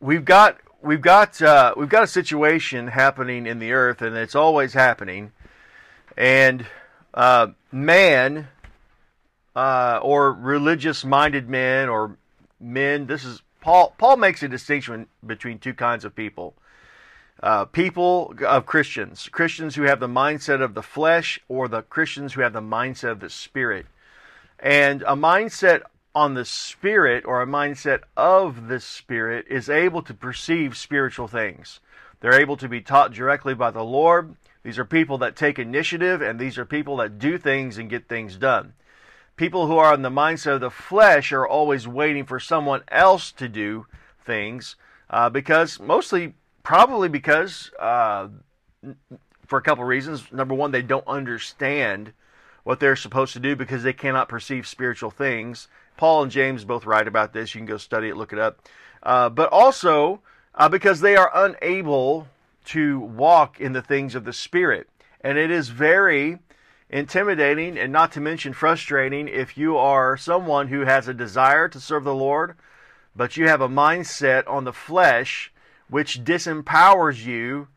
we've got we've got uh, we've got a situation happening in the earth, and it's always happening. And uh, man, uh, or religious-minded men, or men. This is Paul. Paul makes a distinction between two kinds of people. Uh, people of Christians, Christians who have the mindset of the flesh, or the Christians who have the mindset of the spirit. And a mindset on the spirit or a mindset of the spirit is able to perceive spiritual things. They're able to be taught directly by the Lord. These are people that take initiative and these are people that do things and get things done. People who are in the mindset of the flesh are always waiting for someone else to do things uh, because mostly, probably because, uh, for a couple reasons. Number one, they don't understand what they're supposed to do because they cannot perceive spiritual things. Paul and James both write about this. You can go study it, look it up. Uh, but also uh, because they are unable to walk in the things of the Spirit. And it is very intimidating and not to mention frustrating if you are someone who has a desire to serve the Lord, but you have a mindset on the flesh which disempowers you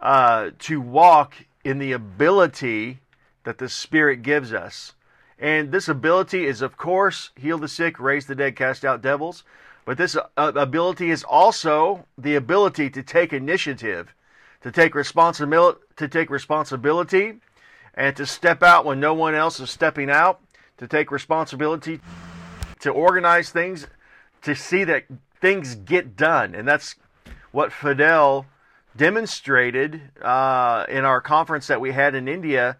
uh, to walk in the ability that the Spirit gives us. And this ability is, of course, heal the sick, raise the dead, cast out devils. But this uh, ability is also the ability to take initiative, to take responsibility, to take responsibility, and to step out when no one else is stepping out, to take responsibility, to organize things, to see that things get done. And that's what Fidel demonstrated uh, in our conference that we had in India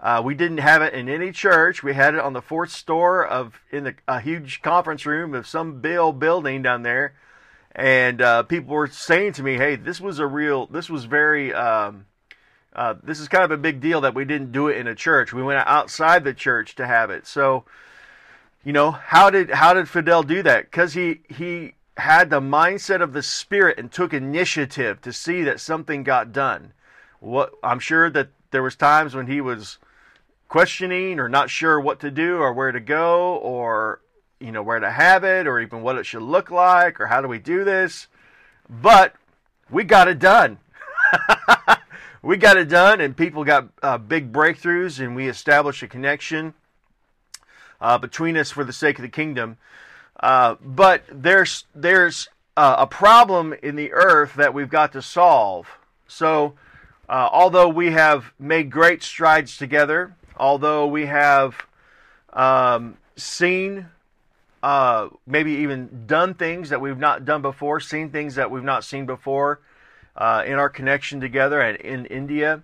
uh, we didn't have it in any church. We had it on the fourth store of in the, a huge conference room of some bill building down there, and uh, people were saying to me, "Hey, this was a real. This was very. Um, uh, this is kind of a big deal that we didn't do it in a church. We went outside the church to have it. So, you know, how did how did Fidel do that? Because he he had the mindset of the spirit and took initiative to see that something got done. What I'm sure that there was times when he was questioning or not sure what to do or where to go or you know where to have it or even what it should look like or how do we do this. But we got it done. We got it done and people got uh, big breakthroughs and we established a connection uh, between us for the sake of the kingdom. Uh, but there's there's uh, a problem in the earth that we've got to solve. So uh, although we have made great strides together although we have um, seen, uh, maybe even done things that we've not done before, seen things that we've not seen before uh, in our connection together and in India.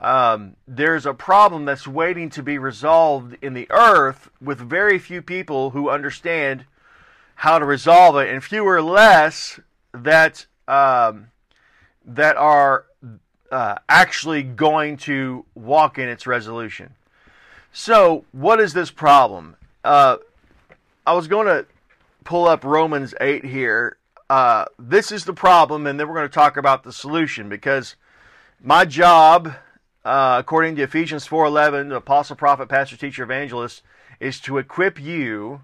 Um, there's a problem that's waiting to be resolved in the earth with very few people who understand how to resolve it, and fewer less that um, that are uh, actually going to walk in its resolution. So, what is this problem? Uh, I was going to pull up Romans 8 here. Uh, this is the problem, and then we're going to talk about the solution because my job, uh, according to Ephesians 4:11, the apostle, prophet, pastor, teacher, evangelist, is to equip you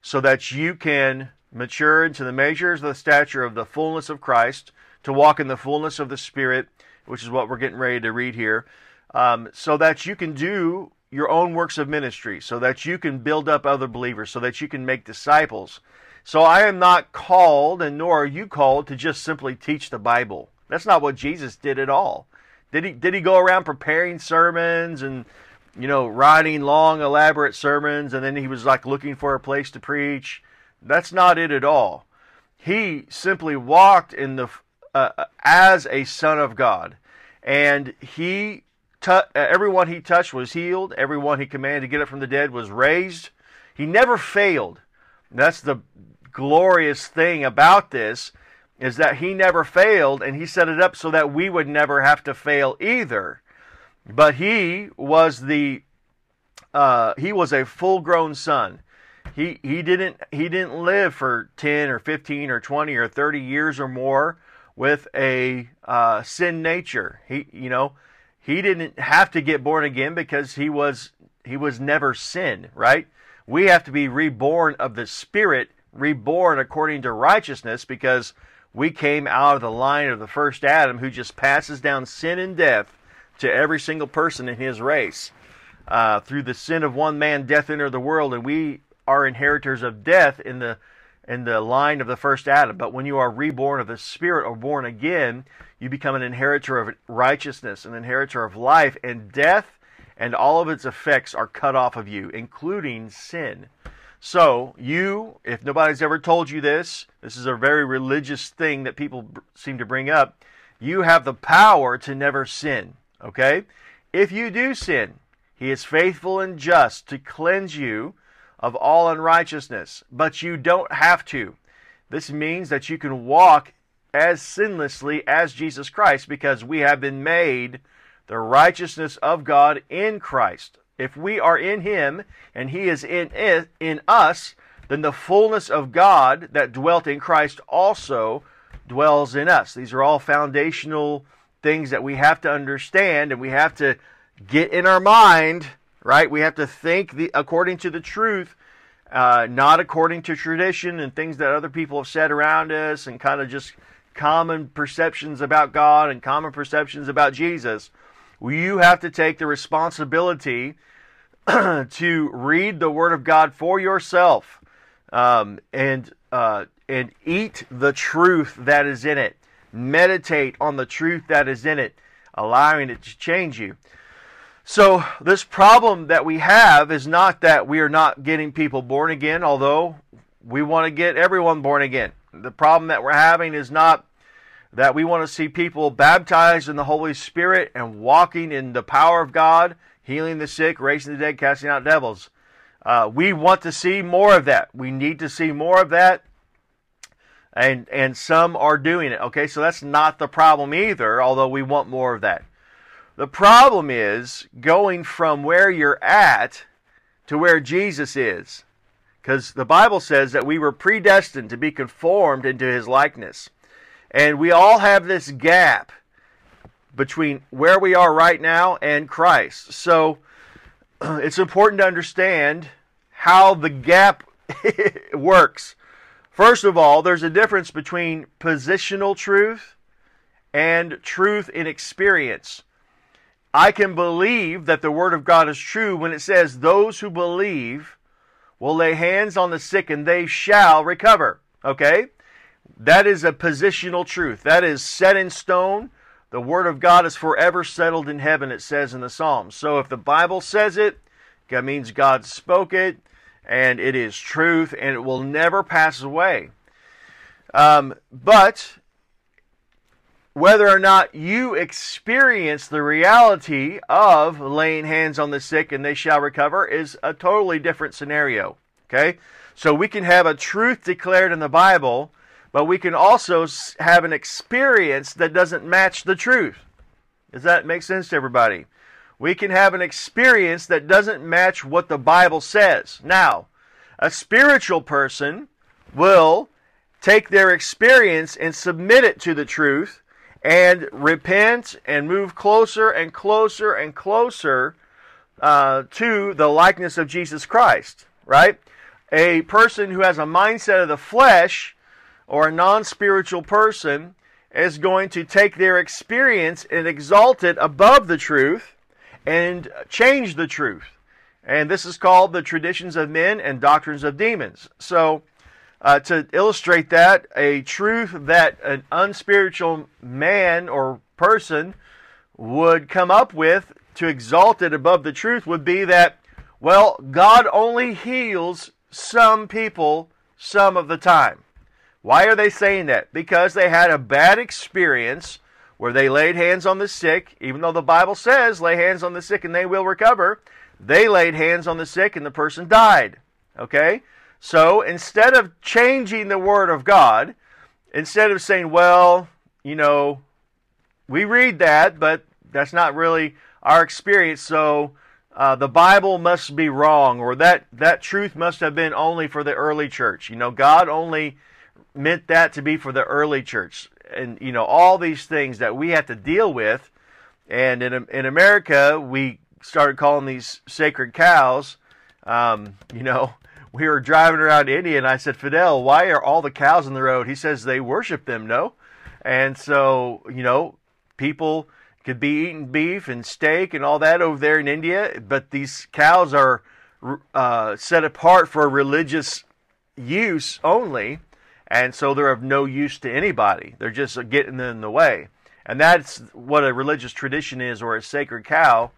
so that you can mature into the measures of the stature of the fullness of Christ, to walk in the fullness of the Spirit, which is what we're getting ready to read here, um, so that you can do your own works of ministry so that you can build up other believers, so that you can make disciples. So I am not called, and nor are you called, to just simply teach the Bible. That's not what Jesus did at all. Did he, did he go around preparing sermons and, you know, writing long, elaborate sermons, and then he was like looking for a place to preach? That's not it at all. He simply walked in the, uh, as a son of God. And he uh, everyone he touched was healed. Everyone he commanded to get up from the dead was raised. He never failed. That's the glorious thing about this is that he never failed and he set it up so that we would never have to fail either. But he was the uh, he was a full grown son. He he didn't he didn't live for 10 or 15 or 20 or 30 years or more with a uh, sin nature. He you know he didn't have to get born again because he was he was never sin, right? We have to be reborn of the spirit, reborn according to righteousness because we came out of the line of the first Adam who just passes down sin and death to every single person in his race. Uh, through the sin of one man, death entered the world, and we are inheritors of death in the in the line of the first Adam. But when you are reborn of the Spirit or born again, you become an inheritor of righteousness, an inheritor of life, and death and all of its effects are cut off of you, including sin. So, you, if nobody's ever told you this, this is a very religious thing that people seem to bring up. You have the power to never sin, okay? If you do sin, he is faithful and just to cleanse you of all unrighteousness, but you don't have to. This means that you can walk as sinlessly as Jesus Christ because we have been made the righteousness of God in Christ if we are in him and he is in it, in us, then the fullness of God that dwelt in Christ also dwells in us. These are all foundational things that we have to understand and we have to get in our mind, right? We have to think the, according to the truth, uh, not according to tradition and things that other people have said around us and kind of just common perceptions about God and common perceptions about Jesus. You have to take the responsibility to read the Word of God for yourself um, and uh, and eat the truth that is in it. Meditate on the truth that is in it, allowing it to change you. So, this problem that we have is not that we are not getting people born again, although we want to get everyone born again. The problem that we're having is not that we want to see people baptized in the Holy Spirit and walking in the power of God healing the sick, raising the dead, casting out devils. Uh, we want to see more of that. We need to see more of that. And, and some are doing it. Okay, so that's not the problem either, although we want more of that. The problem is going from where you're at to where Jesus is. Because the Bible says that we were predestined to be conformed into his likeness. And we all have this gap between where we are right now and Christ. So it's important to understand how the gap works. First of all, there's a difference between positional truth and truth in experience. I can believe that the Word of God is true when it says, Those who believe will lay hands on the sick and they shall recover. Okay? That is a positional truth. That is set in stone. The Word of God is forever settled in heaven, it says in the Psalms. So if the Bible says it, that means God spoke it, and it is truth, and it will never pass away. Um, but whether or not you experience the reality of laying hands on the sick and they shall recover is a totally different scenario. Okay? So we can have a truth declared in the Bible but we can also have an experience that doesn't match the truth. Does that make sense to everybody? We can have an experience that doesn't match what the Bible says. Now, a spiritual person will take their experience and submit it to the truth and repent and move closer and closer and closer uh, to the likeness of Jesus Christ, right? A person who has a mindset of the flesh or a non spiritual person is going to take their experience and exalt it above the truth and change the truth. And this is called the traditions of men and doctrines of demons. So, uh, to illustrate that, a truth that an unspiritual man or person would come up with to exalt it above the truth would be that, well, God only heals some people some of the time. Why are they saying that? Because they had a bad experience where they laid hands on the sick, even though the Bible says lay hands on the sick and they will recover. They laid hands on the sick and the person died. Okay? So instead of changing the Word of God, instead of saying, well, you know, we read that, but that's not really our experience, so uh, the Bible must be wrong, or that, that truth must have been only for the early church. You know, God only meant that to be for the early church. And, you know, all these things that we have to deal with. And in, in America, we started calling these sacred cows, um, you know, we were driving around India, and I said, Fidel, why are all the cows in the road? He says they worship them, no? And so, you know, people could be eating beef and steak and all that over there in India, but these cows are uh, set apart for religious use only, and so they're of no use to anybody. They're just getting in the way. And that's what a religious tradition is, or a sacred cow.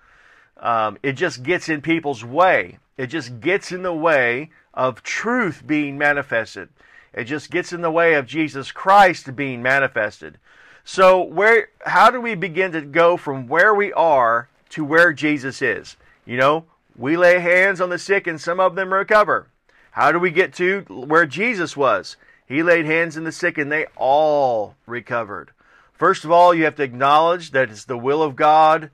Um, it just gets in people's way. It just gets in the way of truth being manifested. It just gets in the way of Jesus Christ being manifested. So where how do we begin to go from where we are to where Jesus is? You know, we lay hands on the sick and some of them recover. How do we get to where Jesus was? He laid hands on the sick and they all recovered. First of all, you have to acknowledge that it's the will of God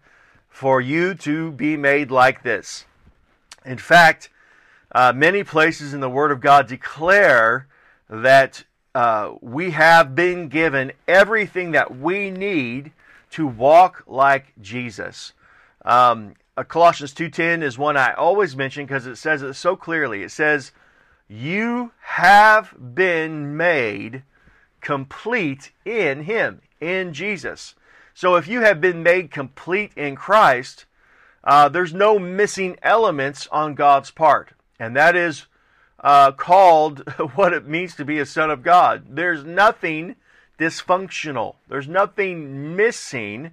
for you to be made like this. In fact, uh, many places in the Word of God declare that uh, we have been given everything that we need to walk like Jesus. Um, Colossians 2:10 is one I always mention because it says it so clearly. It says, "You have been made complete in Him, in Jesus." So if you have been made complete in Christ, uh, there's no missing elements on God's part, and that is uh, called what it means to be a son of God. There's nothing dysfunctional. There's nothing missing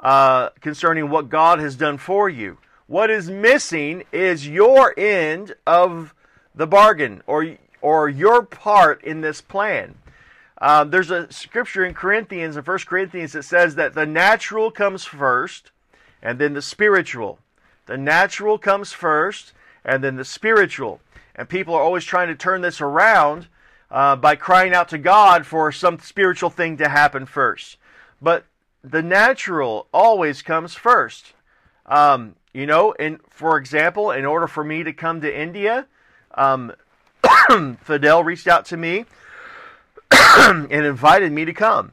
uh, concerning what God has done for you. What is missing is your end of the bargain or or your part in this plan. Uh, there's a scripture in Corinthians, in 1 Corinthians, that says that the natural comes first and then the spiritual. The natural comes first and then the spiritual. And people are always trying to turn this around uh, by crying out to God for some spiritual thing to happen first. But the natural always comes first. Um, you know, and for example, in order for me to come to India, um, Fidel reached out to me and invited me to come.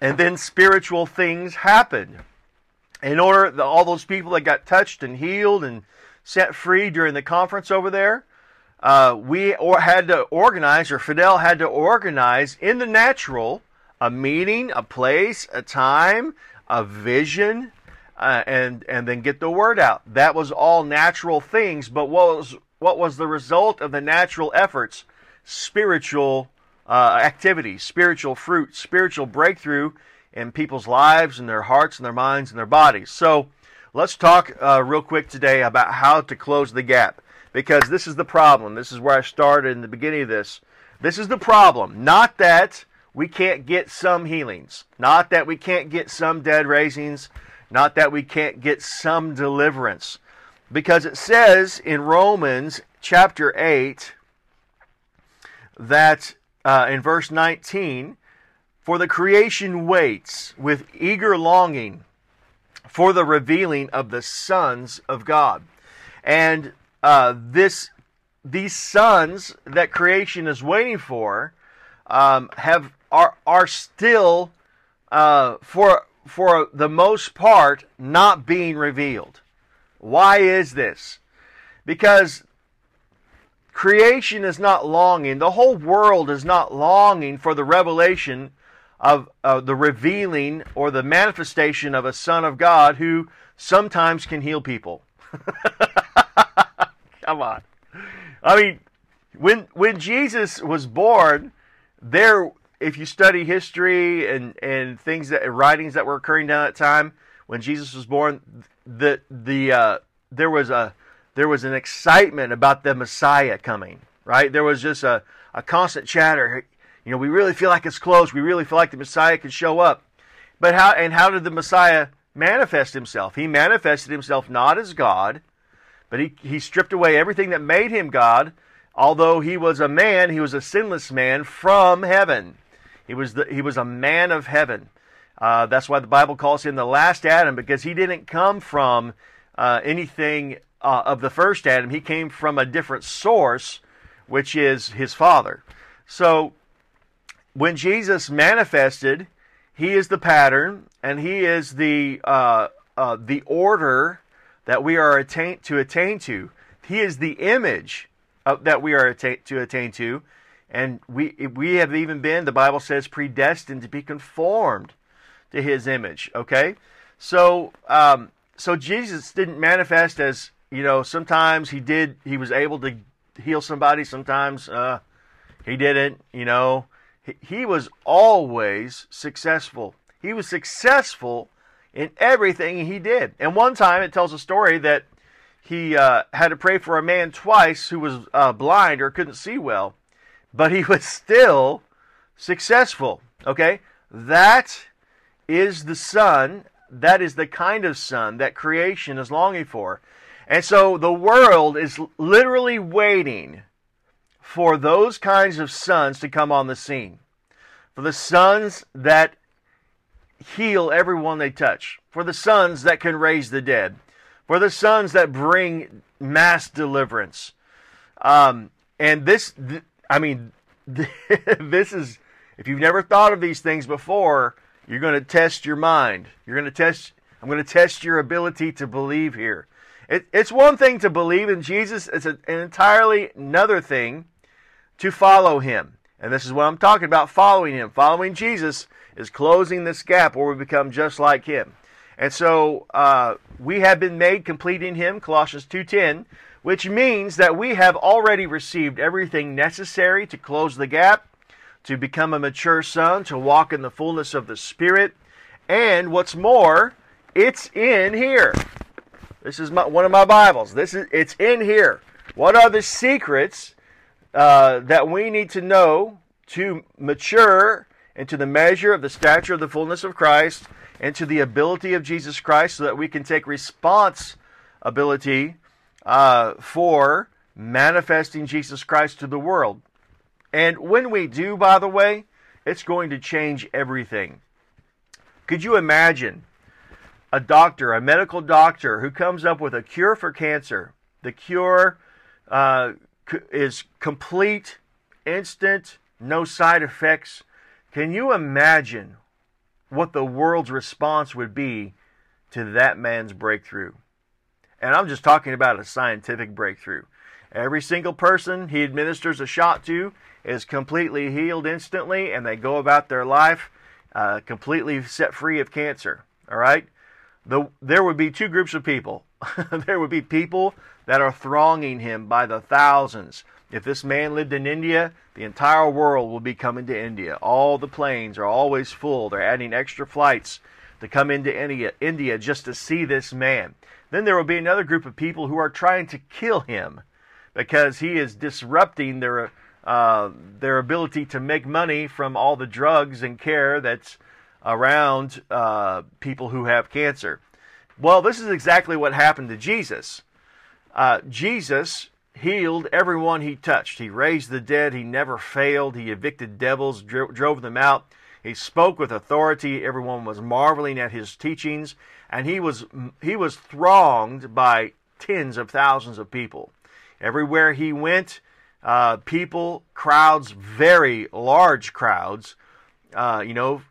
And then spiritual things happened. In order, the, all those people that got touched and healed and set free during the conference over there. Uh, we or had to organize, or Fidel had to organize in the natural a meeting, a place, a time, a vision, uh, and and then get the word out. That was all natural things. But what was what was the result of the natural efforts? Spiritual uh, activities, spiritual fruit, spiritual breakthrough in people's lives and their hearts and their minds and their bodies. So Let's talk uh, real quick today about how to close the gap because this is the problem. This is where I started in the beginning of this. This is the problem. Not that we can't get some healings, not that we can't get some dead raisings, not that we can't get some deliverance. Because it says in Romans chapter 8 that uh, in verse 19, for the creation waits with eager longing for the revealing of the sons of God. And uh, this, these sons that creation is waiting for um, have are are still uh, for for the most part not being revealed. Why is this? Because creation is not longing, the whole world is not longing for the revelation of uh, the revealing or the manifestation of a Son of God who sometimes can heal people. Come on. I mean, when when Jesus was born, there if you study history and, and things that writings that were occurring down that time, when Jesus was born, the the uh, there was a there was an excitement about the Messiah coming. Right, there was just a, a constant chatter. You know, we really feel like it's close. We really feel like the Messiah could show up. But how and how did the Messiah manifest himself? He manifested himself not as God, but he, he stripped away everything that made him God. Although he was a man, he was a sinless man from heaven. He was the, he was a man of heaven. Uh, that's why the Bible calls him the last Adam because he didn't come from uh, anything uh, of the first Adam. He came from a different source, which is his Father. So when Jesus manifested, he is the pattern and he is the uh, uh, the order that we are attain, to attain to. He is the image of, that we are atta- to attain to, and we we have even been. The Bible says predestined to be conformed to His image. Okay, so um, so Jesus didn't manifest as you know. Sometimes he did. He was able to heal somebody. Sometimes uh, he didn't. You know, he, he was always successful. He was successful in everything he did. And one time it tells a story that he uh, had to pray for a man twice who was uh, blind or couldn't see well, but he was still successful. Okay? That is the Son. That is the kind of Son that creation is longing for. And so the world is literally waiting for those kinds of sons to come on the scene. For the sons that heal everyone they touch, for the sons that can raise the dead, for the sons that bring mass deliverance. Um, and this, th- I mean, this is, if you've never thought of these things before, you're going to test your mind. You're going to test, I'm going to test your ability to believe here. It, it's one thing to believe in Jesus, it's an entirely another thing to follow him. And this is what I'm talking about following him. Following Jesus is closing this gap where we become just like him. And so uh, we have been made complete in him, Colossians 2.10, which means that we have already received everything necessary to close the gap, to become a mature son, to walk in the fullness of the Spirit. And what's more, it's in here. This is my, one of my Bibles. This is it's in here. What are the secrets uh, that we need to know to mature into the measure of the stature of the fullness of Christ and to the ability of Jesus Christ so that we can take responsibility uh, for manifesting Jesus Christ to the world. And when we do, by the way, it's going to change everything. Could you imagine a doctor, a medical doctor, who comes up with a cure for cancer? The cure uh, is complete, instant, no side effects. Can you imagine what the world's response would be to that man's breakthrough? And I'm just talking about a scientific breakthrough. Every single person he administers a shot to is completely healed instantly, and they go about their life uh, completely set free of cancer. All right? The, there would be two groups of people. there would be people that are thronging him by the thousands. If this man lived in India, the entire world will be coming to India. All the planes are always full. They're adding extra flights to come into India, India just to see this man. Then there will be another group of people who are trying to kill him because he is disrupting their uh, their ability to make money from all the drugs and care that's around uh, people who have cancer. Well, this is exactly what happened to Jesus. Uh, Jesus healed everyone he touched. He raised the dead. He never failed. He evicted devils, dro- drove them out. He spoke with authority. Everyone was marveling at his teachings, and he was he was thronged by tens of thousands of people. Everywhere he went, uh, people, crowds, very large crowds. Uh, you know,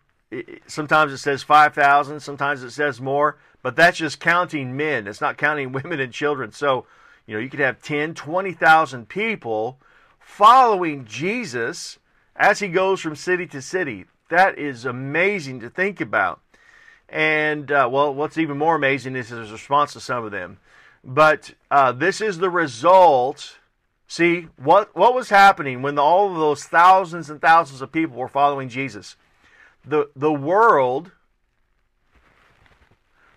sometimes it says five thousand, sometimes it says more, but that's just counting men. It's not counting women and children. So, you know, you could have 10, 20,000 people following Jesus as he goes from city to city. That is amazing to think about. And, uh, well, what's even more amazing is his response to some of them. But uh, this is the result. See, what, what was happening when all of those thousands and thousands of people were following Jesus? The, the world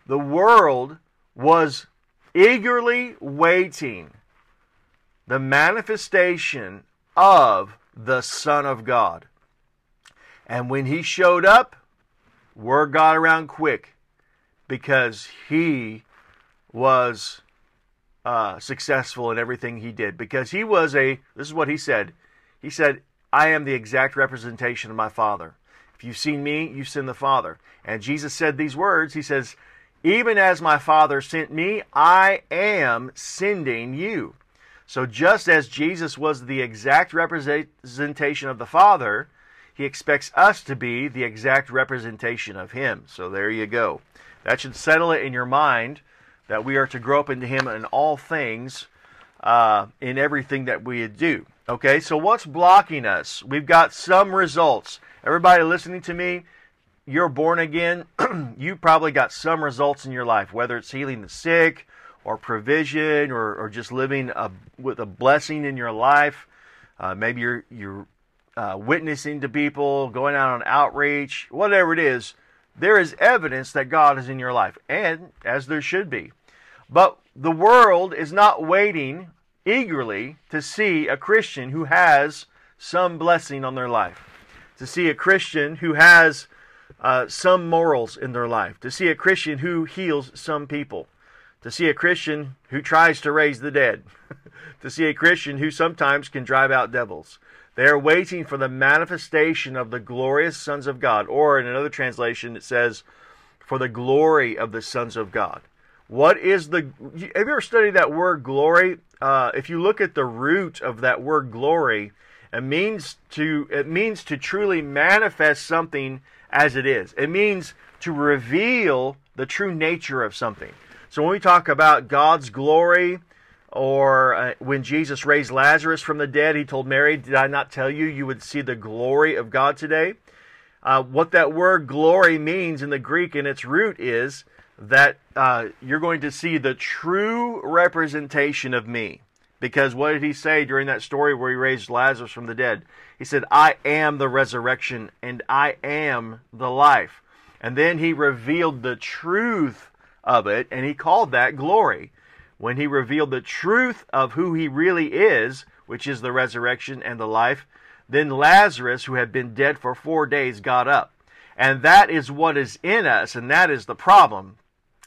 the world was eagerly waiting the manifestation of the Son of God. And when he showed up, word got around quick because he was uh, successful in everything he did. Because he was a, this is what he said. He said, I am the exact representation of my Father. If you've seen me, you've seen the Father. And Jesus said these words. He says, even as my Father sent me, I am sending you. So just as Jesus was the exact representation of the Father, he expects us to be the exact representation of him. So there you go. That should settle it in your mind that we are to grow up into him in all things uh, in everything that we do. Okay, so what's blocking us? We've got some results. Everybody listening to me, you're born again. you probably got some results in your life, whether it's healing the sick, or provision, or, or just living a, with a blessing in your life. Uh, maybe you're you're uh, witnessing to people, going out on outreach, whatever it is. There is evidence that God is in your life, and as there should be. But the world is not waiting eagerly to see a Christian who has some blessing on their life, to see a Christian who has uh, some morals in their life, to see a Christian who heals some people, to see a Christian who tries to raise the dead, to see a Christian who sometimes can drive out devils. They are waiting for the manifestation of the glorious sons of God, or in another translation it says, for the glory of the sons of God. What is the? Have you ever studied that word glory? Uh, if you look at the root of that word glory, it means to it means to truly manifest something as it is. It means to reveal the true nature of something. So when we talk about God's glory, or uh, when Jesus raised Lazarus from the dead, he told Mary, "Did I not tell you you would see the glory of God today?" Uh, what that word glory means in the Greek in its root is that uh, you're going to see the true representation of me. Because what did he say during that story where he raised Lazarus from the dead? He said, I am the resurrection and I am the life. And then he revealed the truth of it and he called that glory. When he revealed the truth of who he really is, which is the resurrection and the life, then Lazarus, who had been dead for four days, got up. And that is what is in us, and that is the problem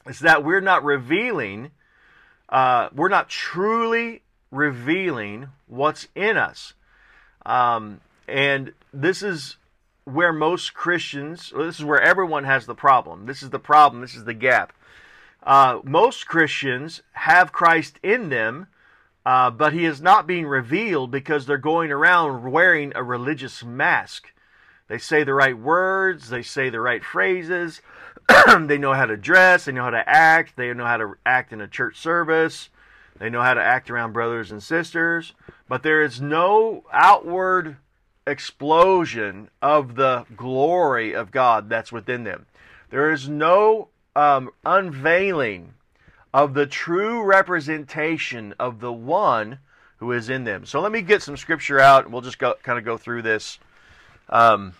is that we're not revealing, uh, we're not truly revealing what's in us. Um, and this is where most Christians, this is where everyone has the problem. This is the problem, this is the gap. Uh, most Christians have Christ in them, uh, but he is not being revealed because they're going around wearing a religious mask. They say the right words, they say the right phrases, they know how to dress, they know how to act, they know how to act in a church service, they know how to act around brothers and sisters, but there is no outward explosion of the glory of God that's within them. There is no um, unveiling of the true representation of the one who is in them. So let me get some scripture out, and we'll just go kind of go through this. Um,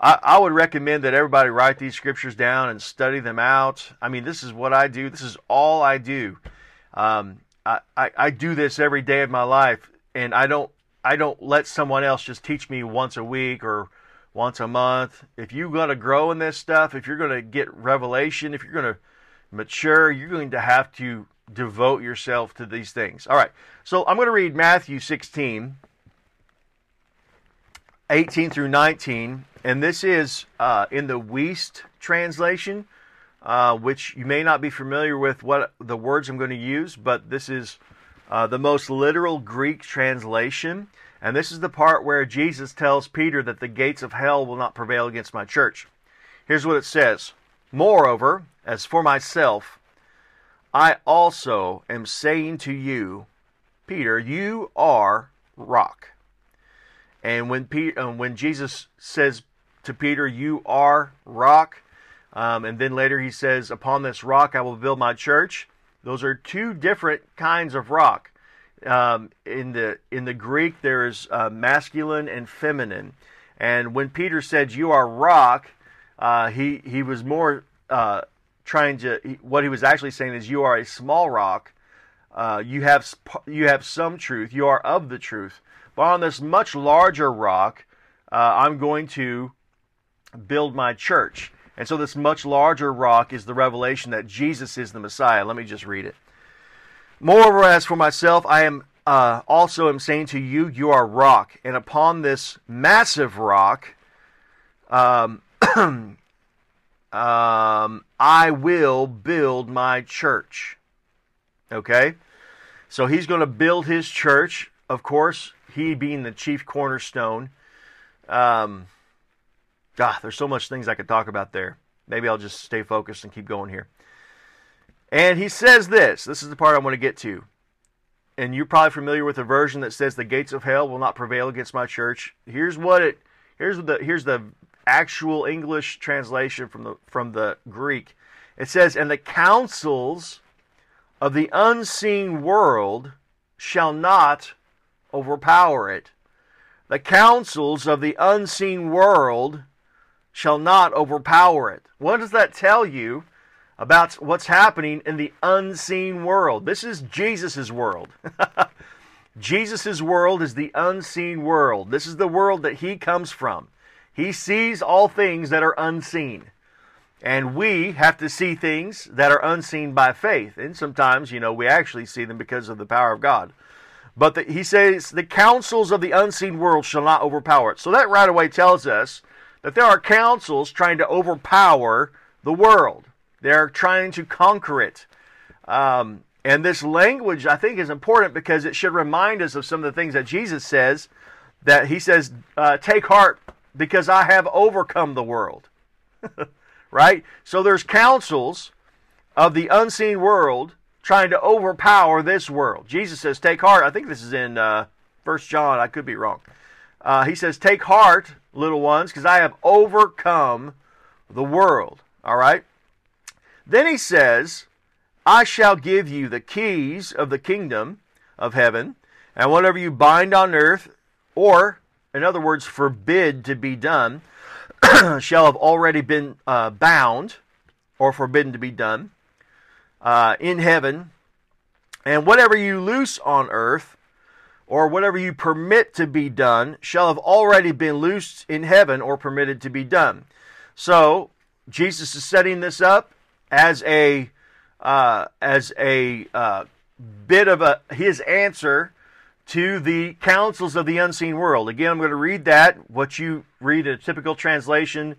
I, I would recommend that everybody write these scriptures down and study them out. I mean, this is what I do. This is all I do. Um, I, I, I do this every day of my life, and I don't I don't let someone else just teach me once a week or once a month. If you're going to grow in this stuff, if you're going to get revelation, if you're going to mature, you're going to have to devote yourself to these things. All right. So I'm going to read Matthew 16, 18 through 19, and this is uh, in the Wuest translation, uh, which you may not be familiar with what the words I'm going to use, but this is uh, the most literal Greek translation. And this is the part where Jesus tells Peter that the gates of hell will not prevail against my church. Here's what it says Moreover, as for myself, I also am saying to you, Peter, you are rock. And when Peter, uh, when Jesus says to Peter, You are rock. Um, and then later he says, Upon this rock I will build my church. Those are two different kinds of rock. Um, in the in the Greek, there's uh, masculine and feminine. And when Peter said, "You are rock," uh, he he was more uh, trying to. What he was actually saying is, "You are a small rock. Uh, you have you have some truth. You are of the truth. But on this much larger rock, uh, I'm going to build my church. And so, this much larger rock is the revelation that Jesus is the Messiah. Let me just read it. Moreover, as for myself, I am uh, also am saying to you, you are rock, and upon this massive rock, um, um, I will build my church. Okay, so he's going to build his church. Of course, he being the chief cornerstone. Um, Ah, there's so much things I could talk about there. Maybe I'll just stay focused and keep going here. And he says this. This is the part I want to get to. and you're probably familiar with a version that says the gates of hell will not prevail against my church. Here's what it here's the here's the actual English translation from the from the Greek. It says, "And the councils of the unseen world shall not overpower it." The councils of the unseen world shall not overpower it. What does that tell you about what's happening in the unseen world? This is Jesus' world. Jesus' world is the unseen world. This is the world that he comes from. He sees all things that are unseen. And we have to see things that are unseen by faith. And sometimes, you know, we actually see them because of the power of God. But the, he says, the counsels of the unseen world shall not overpower it. So that right away tells us that there are councils trying to overpower the world. They're trying to conquer it. Um, and this language, I think, is important because it should remind us of some of the things that Jesus says. That he says, uh, "Take heart, because I have overcome the world." right. So there's councils of the unseen world trying to overpower this world. Jesus says, "Take heart." I think this is in uh, First John. I could be wrong. Uh, he says, "Take heart, little ones, because I have overcome the world." All right. Then he says, I shall give you the keys of the kingdom of heaven, and whatever you bind on earth, or, in other words, forbid to be done, shall have already been uh, bound or forbidden to be done uh, in heaven. And whatever you loose on earth, or whatever you permit to be done, shall have already been loosed in heaven or permitted to be done. So, Jesus is setting this up as a uh, as a uh, bit of a his answer to the councils of the unseen world. Again, I'm going to read that. What you read a typical translation,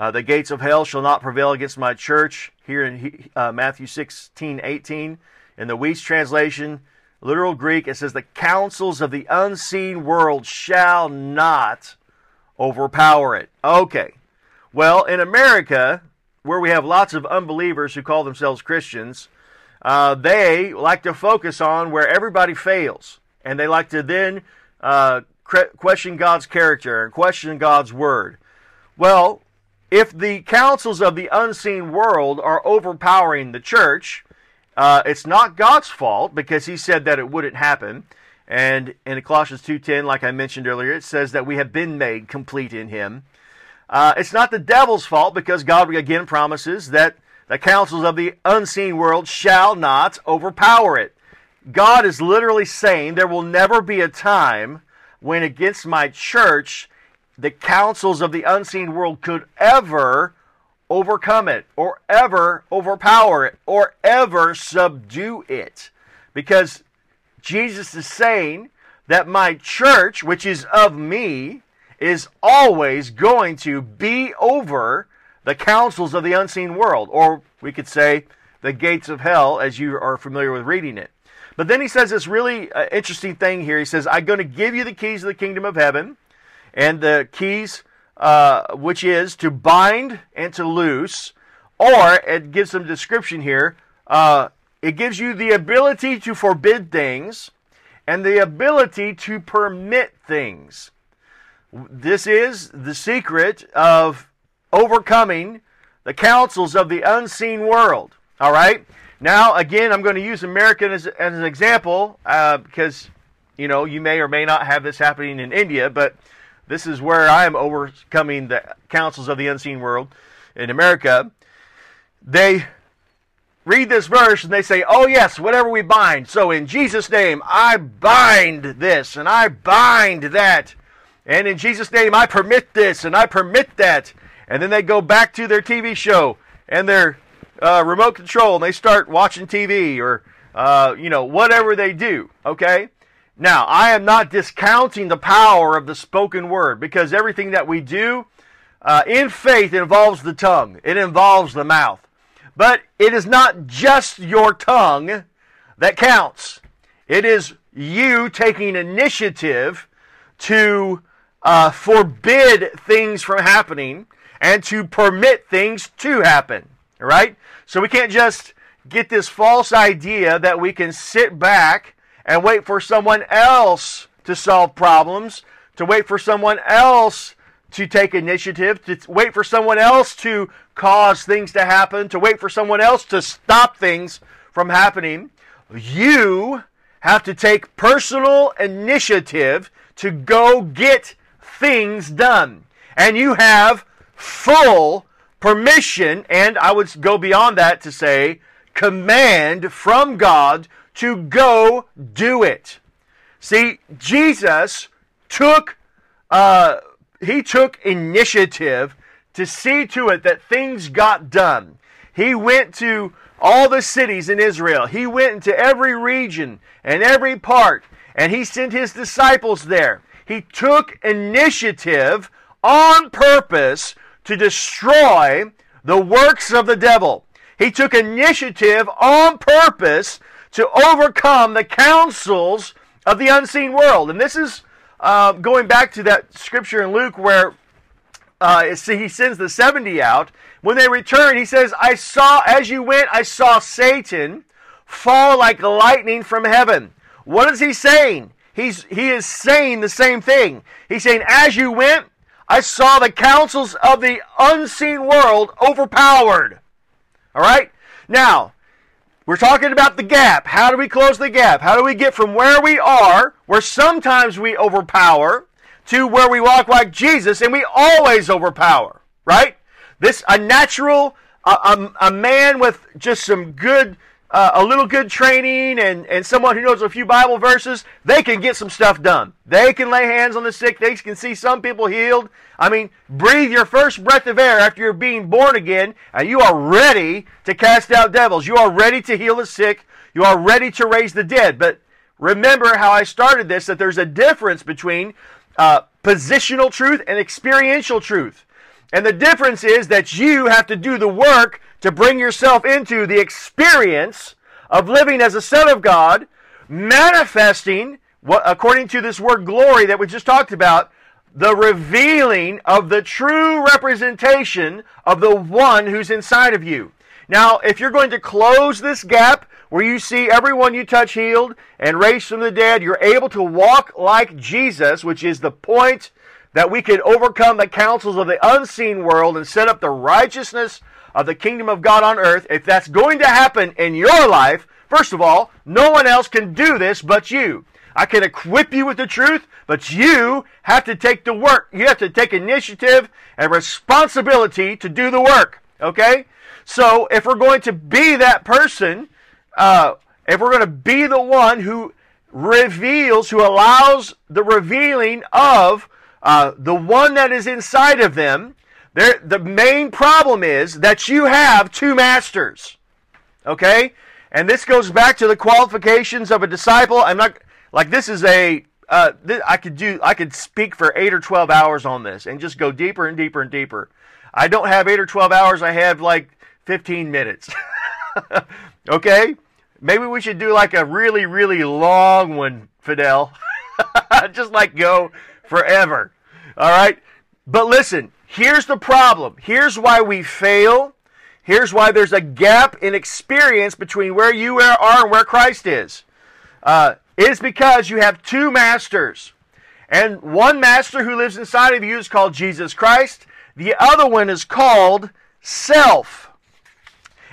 uh, the gates of hell shall not prevail against my church. Here in uh, Matthew 16, 18. In the Wuest translation, literal Greek, it says, The counsels of the unseen world shall not overpower it. Okay. Well, in America, where we have lots of unbelievers who call themselves Christians, uh, they like to focus on where everybody fails. And they like to then uh, question God's character and question God's word. Well, if the counsels of the unseen world are overpowering the church, uh, it's not God's fault because He said that it wouldn't happen. And in Colossians 2:10, like I mentioned earlier, it says that we have been made complete in Him. Uh, it's not the devil's fault because God again promises that the counsels of the unseen world shall not overpower it. God is literally saying there will never be a time when against my church the counsels of the unseen world could ever overcome it or ever overpower it or ever subdue it. Because Jesus is saying that my church, which is of me, is always going to be over the counsels of the unseen world, or we could say the gates of hell, as you are familiar with reading it. But then he says this really uh, interesting thing here. He says, I'm going to give you the keys of the kingdom of heaven, and the keys, uh, which is to bind and to loose, or it gives some description here. Uh, it gives you the ability to forbid things and the ability to permit things. This is the secret of overcoming the counsels of the unseen world. All right? Now, again, I'm going to use American as, as an example uh, because, you know, you may or may not have this happening in India, but this is where I am overcoming the councils of the unseen world in America. They read this verse and they say, Oh, yes, whatever we bind. So, in Jesus' name, I bind this and I bind that. And in Jesus' name, I permit this and I permit that. And then they go back to their TV show and their uh, remote control and they start watching TV or, uh, you know, whatever they do. Okay? Now, I am not discounting the power of the spoken word because everything that we do uh, in faith involves the tongue, it involves the mouth. But it is not just your tongue that counts, it is you taking initiative to uh, forbid things from happening and to permit things to happen. All right? So we can't just get this false idea that we can sit back and wait for someone else to solve problems, to wait for someone else to take initiative, to wait for someone else to cause things to happen, to wait for someone else to stop things from happening. You have to take personal initiative to go get things done. And you have full permission, and I would go beyond that to say command from God to go do it. See, Jesus took uh, he took initiative to see to it that things got done. He went to all the cities in Israel. He went into every region and every part, and he sent his disciples there. He took initiative on purpose to destroy the works of the devil. He took initiative on purpose to overcome the counsels of the unseen world. And this is uh, going back to that scripture in Luke where uh, he sends the 70 out. When they return, he says, I saw, as you went, I saw Satan fall like lightning from heaven. What is he saying? He's, he is saying the same thing. He's saying, as you went, I saw the counsels of the unseen world overpowered. All right? Now, we're talking about the gap. How do we close the gap? How do we get from where we are, where sometimes we overpower, to where we walk like Jesus and we always overpower, right? This, a natural, a, a, a man with just some good uh, a little good training and, and someone who knows a few Bible verses, they can get some stuff done. They can lay hands on the sick. They can see some people healed. I mean, breathe your first breath of air after you're being born again, and you are ready to cast out devils. You are ready to heal the sick. You are ready to raise the dead. But remember how I started this that there's a difference between uh, positional truth and experiential truth. And the difference is that you have to do the work to bring yourself into the experience of living as a son of God, manifesting according to this word glory that we just talked about, the revealing of the true representation of the one who's inside of you. Now, if you're going to close this gap where you see everyone you touch healed and raised from the dead, you're able to walk like Jesus, which is the point that we could overcome the counsels of the unseen world and set up the righteousness of the kingdom of God on earth, if that's going to happen in your life, first of all, no one else can do this but you. I can equip you with the truth, but you have to take the work. You have to take initiative and responsibility to do the work. Okay? So if we're going to be that person, uh, if we're going to be the one who reveals, who allows the revealing of uh, the one that is inside of them, the main problem is that you have two masters. Okay? And this goes back to the qualifications of a disciple. I'm not like this is a uh, I could do I could speak for eight or twelve hours on this and just go deeper and deeper and deeper. I don't have eight or twelve hours. I have like fifteen minutes. okay, maybe we should do like a really really long one, Fidel. just like go forever. All right, but listen, Here's the problem. Here's why we fail. Here's why there's a gap in experience between where you are and where Christ is. Uh, it is because you have two masters. And one master who lives inside of you is called Jesus Christ. The other one is called self.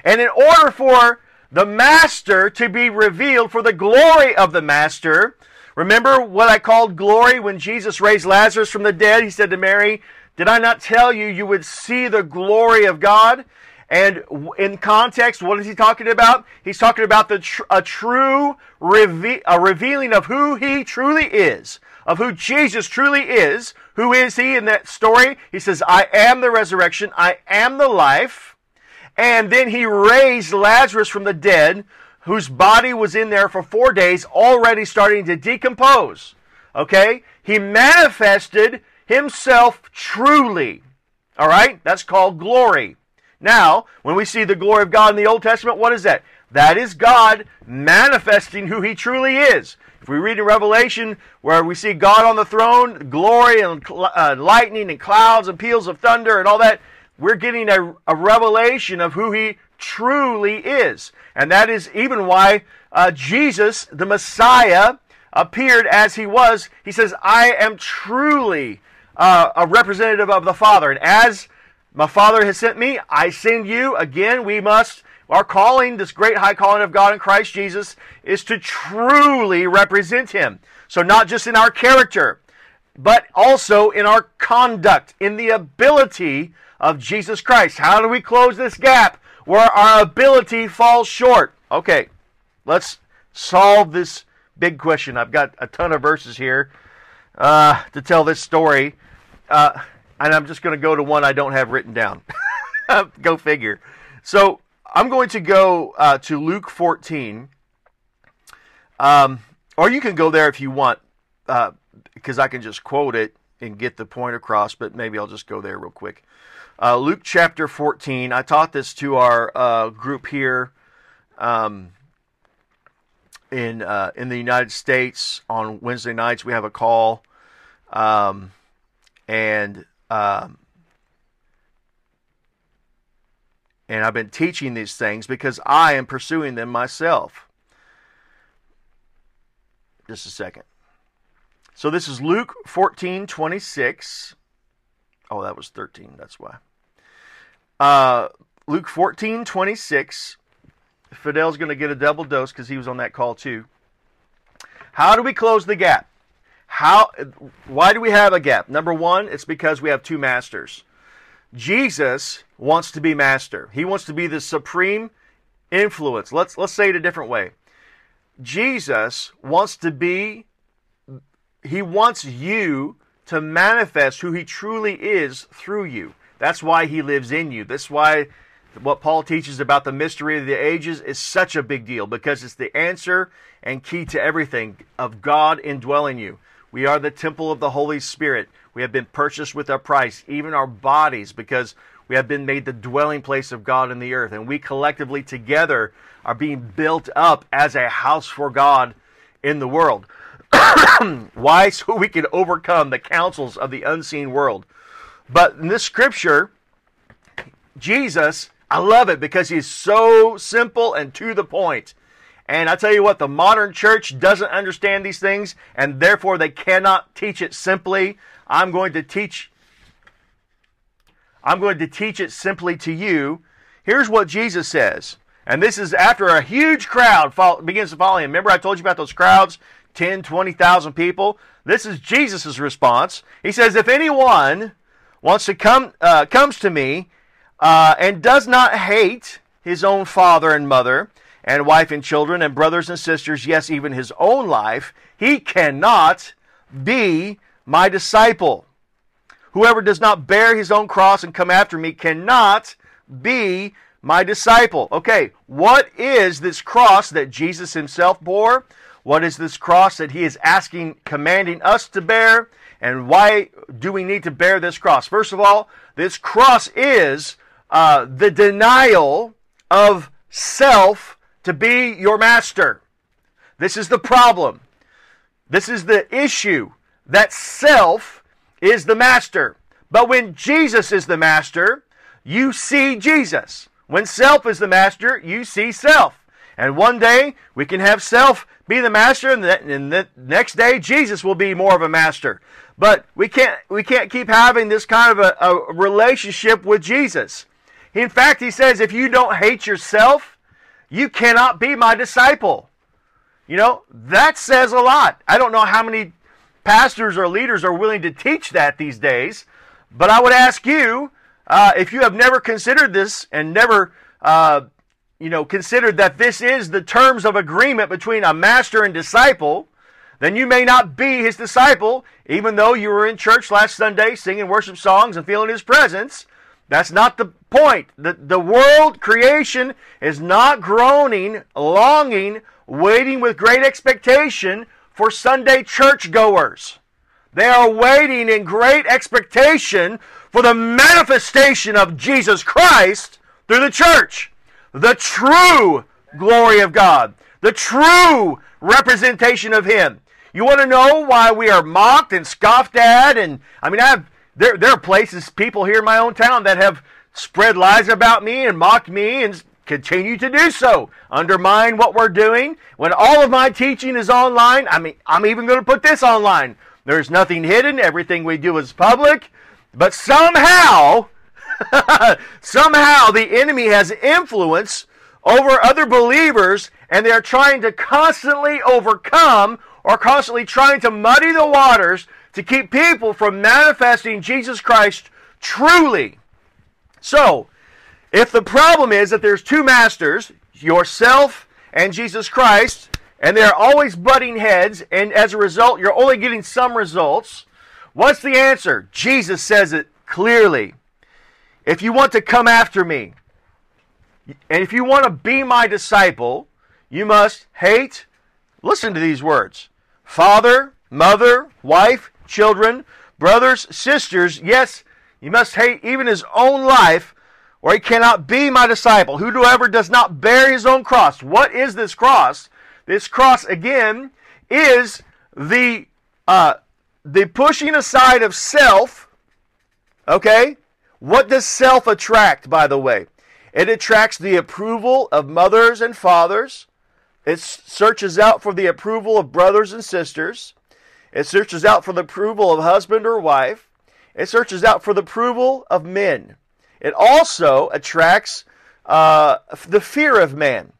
And in order for the master to be revealed, for the glory of the master, remember what I called glory when Jesus raised Lazarus from the dead? He said to Mary, did I not tell you you would see the glory of God? And in context, what is he talking about? He's talking about the tr- a true a revealing of who he truly is, of who Jesus truly is. Who is he in that story? He says, I am the resurrection, I am the life. And then he raised Lazarus from the dead, whose body was in there for four days, already starting to decompose. Okay? He manifested himself truly. All right? That's called glory. Now, when we see the glory of God in the Old Testament, what is that? That is God manifesting who he truly is. If we read in Revelation where we see God on the throne, glory and uh, lightning and clouds and peals of thunder and all that, we're getting a, a revelation of who he truly is. And that is even why uh, Jesus, the Messiah, appeared as he was. He says, I am truly uh, a representative of the Father. And as my Father has sent me, I send you. Again, we must, our calling, this great high calling of God in Christ Jesus, is to truly represent him. So not just in our character, but also in our conduct, in the ability of Jesus Christ. How do we close this gap where our ability falls short? Okay, let's solve this big question. I've got a ton of verses here uh, to tell this story, uh, and I'm just going to go to one I don't have written down. go figure. So I'm going to go uh, to Luke 14, um, or you can go there if you want, because uh, I can just quote it and get the point across. But maybe I'll just go there real quick. Uh, Luke chapter 14. I taught this to our uh, group here. Um, in uh, in the United States on Wednesday nights we have a call, um, and um, and I've been teaching these things because I am pursuing them myself. Just a second. So this is Luke fourteen twenty six. Oh, that was thirteen. That's why. Uh, Luke fourteen twenty six Fidel's going to get a double dose because he was on that call too. How do we close the gap? How? Why do we have a gap? Number one, it's because we have two masters. Jesus wants to be master. He wants to be the supreme influence. Let's let's say it a different way. Jesus wants to be. He wants you to manifest who he truly is through you. That's why he lives in you. That's why what Paul teaches about the mystery of the ages is such a big deal because it's the answer and key to everything of God indwelling you. We are the temple of the Holy Spirit. We have been purchased with a price, even our bodies, because we have been made the dwelling place of God in the earth. And we collectively together are being built up as a house for God in the world. Why? So we can overcome the counsels of the unseen world. But in this scripture, Jesus I love it because he's so simple and to the point. And I tell you what, the modern church doesn't understand these things, and therefore they cannot teach it simply. I'm going to teach. I'm going to teach it simply to you. Here's what Jesus says. And this is after a huge crowd begins to follow him. Remember, I told you about those crowds 10, 20,000 people? This is Jesus' response. He says, If anyone wants to come, uh, comes to me uh, and does not hate his own father and mother, and wife and children, and brothers and sisters, yes, even his own life, he cannot be my disciple. Whoever does not bear his own cross and come after me cannot be my disciple. Okay, what is this cross that Jesus himself bore? What is this cross that he is asking, commanding us to bear? And why do we need to bear this cross? First of all, this cross is uh, the denial of self to be your master. This is the problem. This is the issue that self is the master. But when Jesus is the master, you see Jesus. When self is the master, you see self. And one day we can have self be the master, and the, and the next day Jesus will be more of a master. But we can't we can't keep having this kind of a, a relationship with Jesus. In fact, he says, if you don't hate yourself, you cannot be my disciple. You know, that says a lot. I don't know how many pastors or leaders are willing to teach that these days, but I would ask you uh, if you have never considered this and never, uh, you know, considered that this is the terms of agreement between a master and disciple, then you may not be his disciple, even though you were in church last Sunday singing worship songs and feeling his presence. That's not the point. The, the world creation is not groaning, longing, waiting with great expectation for Sunday churchgoers. They are waiting in great expectation for the manifestation of Jesus Christ through the church. The true glory of God. The true representation of Him. You want to know why we are mocked and scoffed at? And I mean, I have there, there are places, people here in my own town that have spread lies about me and mock me and continue to do so. Undermine what we're doing. When all of my teaching is online, I mean, I'm even going to put this online. There's nothing hidden. Everything we do is public. But somehow, somehow the enemy has influence over other believers and they're trying to constantly overcome or constantly trying to muddy the waters to keep people from manifesting Jesus Christ truly. So, if the problem is that there's two masters, yourself and Jesus Christ, and they're always butting heads, and as a result, you're only getting some results, what's the answer? Jesus says it clearly. If you want to come after me, and if you want to be my disciple, you must hate, listen to these words father, mother, wife, children, brothers, sisters. Yes, you must hate even his own life, or he cannot be my disciple. Whoever does not bear his own cross. What is this cross? This cross, again, is the, uh, the pushing aside of self. Okay? What does self attract, by the way? It attracts the approval of mothers and fathers. It searches out for the approval of brothers and sisters. It searches out for the approval of husband or wife. It searches out for the approval of men. It also attracts uh, the fear of man.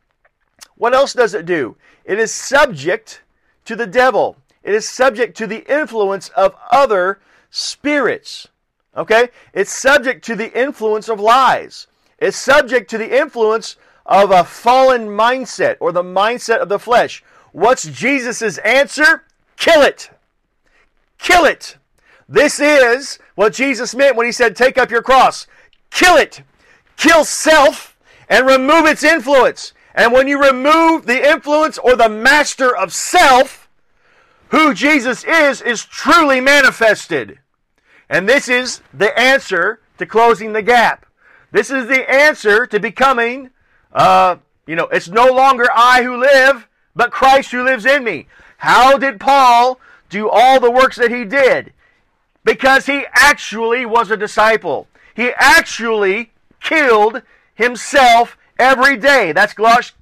What else does it do? It is subject to the devil. It is subject to the influence of other spirits. Okay? It's subject to the influence of lies. It's subject to the influence of a fallen mindset or the mindset of the flesh. What's Jesus' answer? Kill it. Kill it. This is what Jesus meant when he said, Take up your cross. Kill it. Kill self and remove its influence. And when you remove the influence or the master of self, who Jesus is, is truly manifested. And this is the answer to closing the gap. This is the answer to becoming, uh, you know, it's no longer I who live, but Christ who lives in me. How did Paul do all the works that he did? Because he actually was a disciple. He actually killed himself every day. That's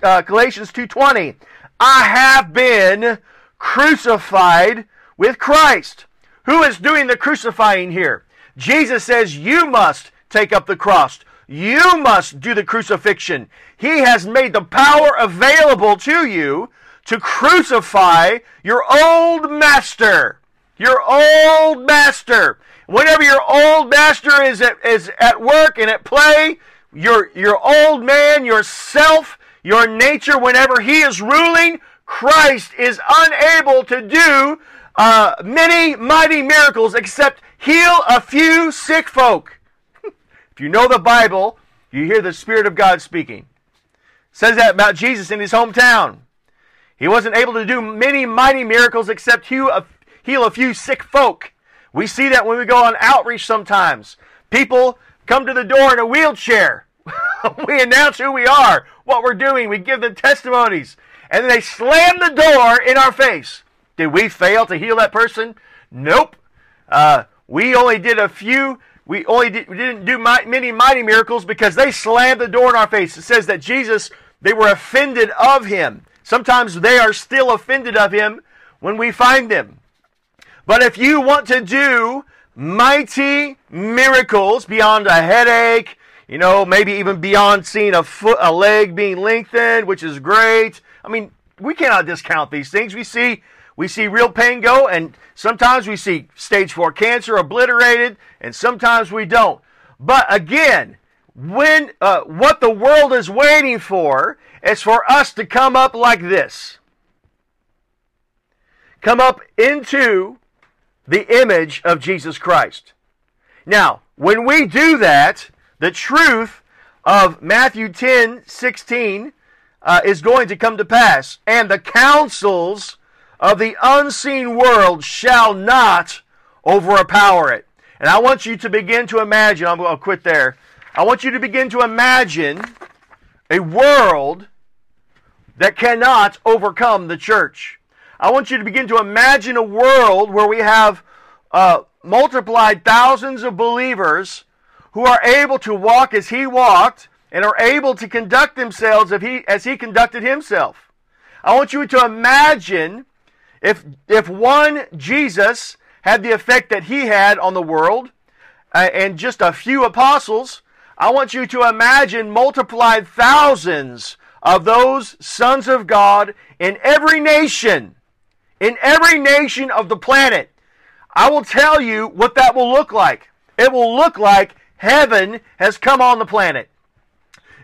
uh, Galatians 2:20. I have been crucified with Christ. Who is doing the crucifying here? Jesus says you must take up the cross. You must do the crucifixion. He has made the power available to you to crucify your old master. Your old master. Whenever your old master is at, is at work and at play, your, your old man, yourself, your nature, whenever he is ruling, Christ is unable to do uh, many mighty miracles except heal a few sick folk. if you know the Bible, you hear the Spirit of God speaking. It says that about Jesus in his hometown. He wasn't able to do many mighty miracles except heal a, heal a few sick folk. We see that when we go on outreach sometimes. People come to the door in a wheelchair. we announce who we are, what we're doing, we give them testimonies, and then they slam the door in our face. Did we fail to heal that person? Nope. Uh, we only did a few. We only did, we didn't do many mighty miracles because they slammed the door in our face. It says that Jesus, they were offended of him. Sometimes they are still offended of him when we find them. But if you want to do mighty miracles beyond a headache, you know, maybe even beyond seeing a foot, a leg being lengthened, which is great. I mean, we cannot discount these things. We see we see real pain go, and sometimes we see stage four cancer obliterated, and sometimes we don't. But again, when uh, what the world is waiting for is for us to come up like this, come up into the image of Jesus Christ. Now, when we do that, the truth of Matthew 10 16 uh, is going to come to pass, and the counsels of the unseen world shall not overpower it. And I want you to begin to imagine, I'm to quit there. I want you to begin to imagine a world that cannot overcome the church. I want you to begin to imagine a world where we have uh, multiplied thousands of believers who are able to walk as he walked and are able to conduct themselves if he, as he conducted himself. I want you to imagine if, if one Jesus had the effect that he had on the world uh, and just a few apostles, I want you to imagine multiplied thousands of those sons of God in every nation, in every nation of the planet. I will tell you what that will look like. It will look like heaven has come on the planet.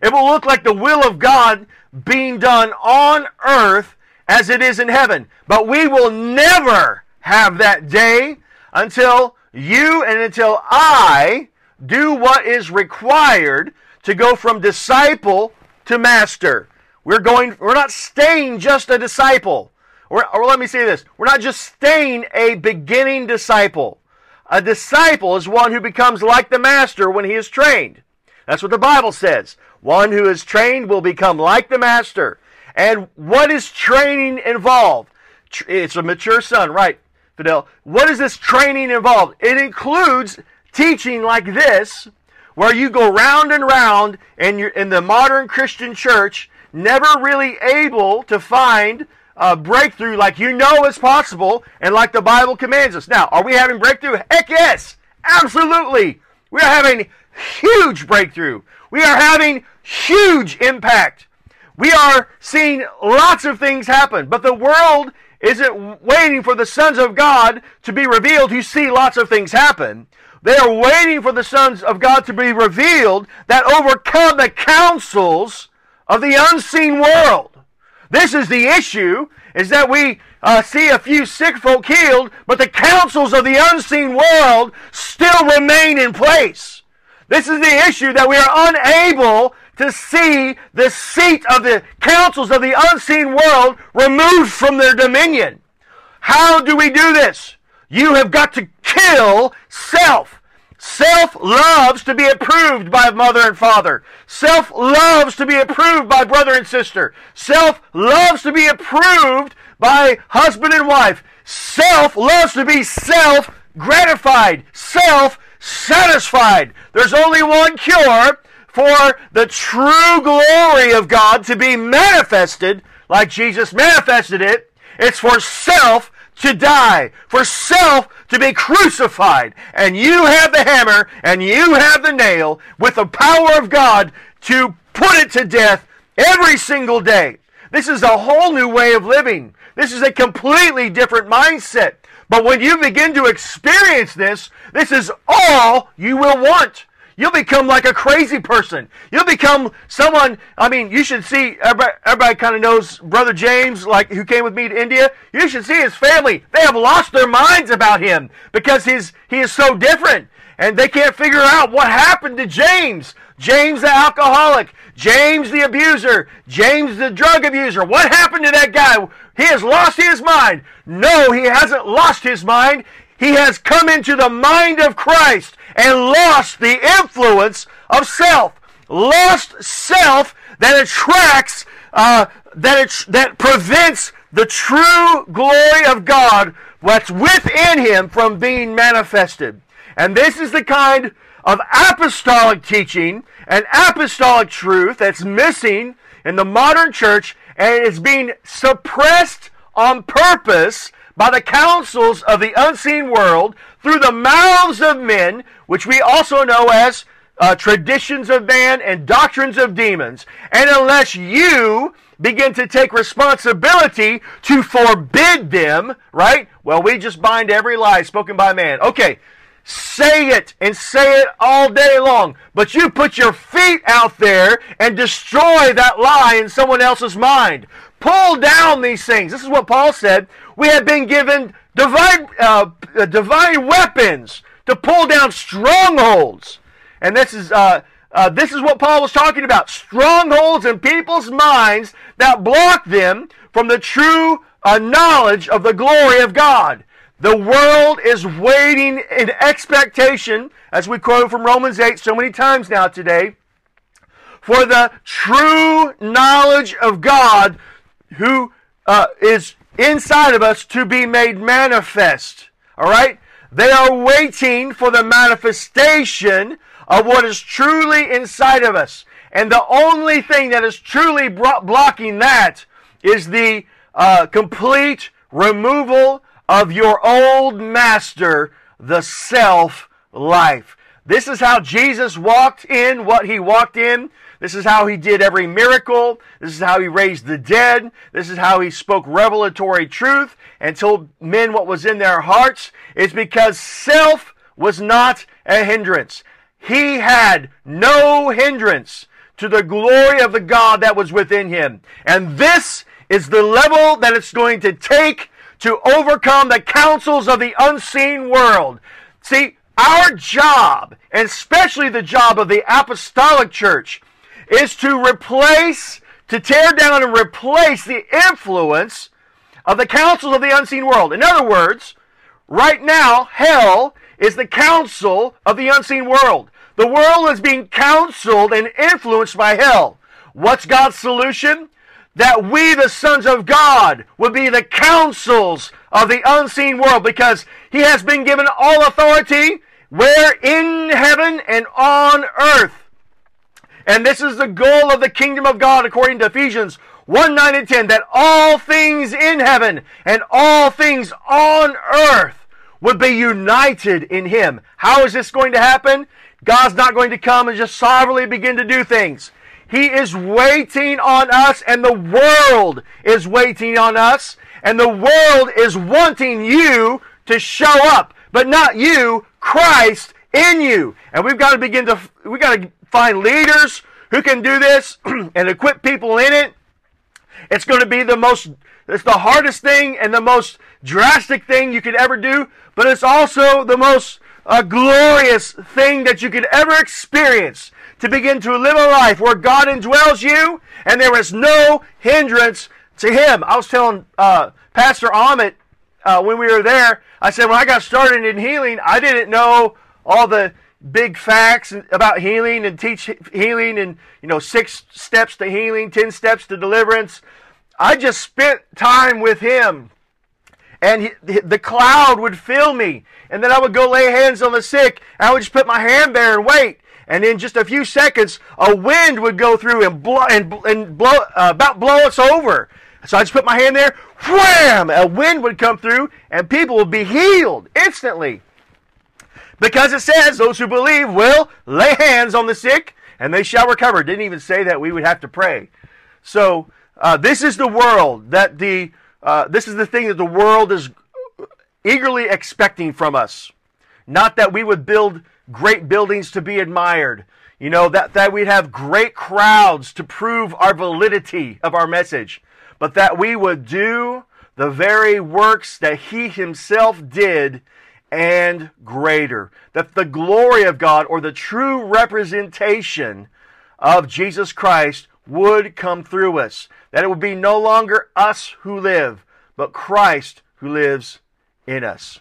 It will look like the will of God being done on earth as it is in heaven. But we will never have that day until you and until I do what is required to go from disciple to master. We're going we're not staying just a disciple. Or, or oh, let me say this, we're not just staying a beginning disciple. A disciple is one who becomes like the master when he is trained. That's what the Bible says. One who is trained will become like the master. And what is training involved? It's a mature son, right, Fidel? What is this training involved? It includes teaching like this, where you go round and round in, your, in the modern Christian church, never really able to find a breakthrough like you know is possible and like the Bible commands us. Now, are we having breakthrough? Heck yes! Absolutely! We are having huge breakthrough. We are having huge impact. We are seeing lots of things happen, but the world isn't waiting for the sons of God to be revealed who see lots of things happen. They are waiting for the sons of God to be revealed that overcome the counsels of the unseen world. This is the issue, is that we uh, see a few sick folk healed, but the counsels of the unseen world still remain in place. This is the issue that we are unable to see the seat of the councils of the unseen world removed from their dominion. How do we do this? You have got to kill self. Self loves to be approved by mother and father. Self loves to be approved by brother and sister. Self loves to be approved by husband and wife. Self loves to be self gratified, self satisfied. There's only one cure for the true glory of God to be manifested like Jesus manifested it. It's for self to die, for self to be crucified. And you have the hammer and you have the nail with the power of God to put it to death every single day. This is a whole new way of living. This is a completely different mindset. But when you begin to experience this, this is all you will want. You'll become like a crazy person. You'll become someone. I mean, you should see. Everybody, everybody kind of knows Brother James, like who came with me to India. You should see his family. They have lost their minds about him because his he is so different, and they can't figure out what happened to James. James the alcoholic, James the abuser, James the drug abuser. What happened to that guy? He has lost his mind. No, he hasn't lost his mind. He has come into the mind of Christ and lost the influence of self. Lost self that attracts, uh, that, it, that prevents the true glory of God, what's within him, from being manifested. And this is the kind of apostolic teaching and apostolic truth that's missing in the modern church and is being suppressed on purpose by the counsels of the unseen world through the mouths of men, which we also know as uh, traditions of man and doctrines of demons. And unless you begin to take responsibility to forbid them, right? Well, we just bind every lie spoken by man. Okay, say it and say it all day long, but you put your feet out there and destroy that lie in someone else's mind. Pull down these things. This is what Paul said. We have been given divine, uh, uh, divine weapons to pull down strongholds. And this is, uh, uh, this is what Paul was talking about. Strongholds in people's minds that block them from the true uh, knowledge of the glory of God. The world is waiting in expectation, as we quote from Romans 8 so many times now today, for the true knowledge of God who uh, is inside of us to be made manifest. All right? They are waiting for the manifestation of what is truly inside of us. And the only thing that is truly blocking that is the uh, complete removal of your old master, the self life. This is how Jesus walked in what he walked in. This is how he did every miracle. This is how he raised the dead. This is how he spoke revelatory truth and told men what was in their hearts. It's because self was not a hindrance. He had no hindrance to the glory of the God that was within him. And this is the level that it's going to take to overcome the counsels of the unseen world. See, our job, and especially the job of the apostolic church, is to replace, to tear down and replace the influence of the counsels of the unseen world. In other words, right now, hell is the council of the unseen world. The world is being counseled and influenced by hell. What's God's solution? That we, the sons of God, would be the councils of the unseen world because He has been given all authority where in heaven and on earth. And this is the goal of the kingdom of God according to Ephesians 1 9 and 10 that all things in heaven and all things on earth would be united in Him. How is this going to happen? God's not going to come and just sovereignly begin to do things. He is waiting on us, and the world is waiting on us, and the world is wanting you to show up, but not you, Christ in you. And we've got to begin to, we've got to find leaders who can do this and equip people in it. It's going to be the most, it's the hardest thing and the most drastic thing you could ever do, but it's also the most a glorious thing that you could ever experience to begin to live a life where God indwells you and there is no hindrance to Him. I was telling uh, Pastor Amit uh, when we were there, I said, when I got started in healing, I didn't know all the big facts about healing and teach healing and, you know, six steps to healing, ten steps to deliverance. I just spent time with Him and he, the cloud would fill me. And then I would go lay hands on the sick. And I would just put my hand there and wait. And in just a few seconds, a wind would go through and blow and, and blow uh, about blow us over. So I just put my hand there, wham! A wind would come through, and people would be healed instantly. Because it says, those who believe will lay hands on the sick, and they shall recover. Didn't even say that we would have to pray. So uh, this is the world that the uh, this is the thing that the world is eagerly expecting from us. Not that we would build great buildings to be admired. You know, that, that we'd have great crowds to prove our validity of our message. But that we would do the very works that He Himself did and greater. That the glory of God or the true representation of Jesus Christ would come through us. That it would be no longer us who live, but Christ who lives in us.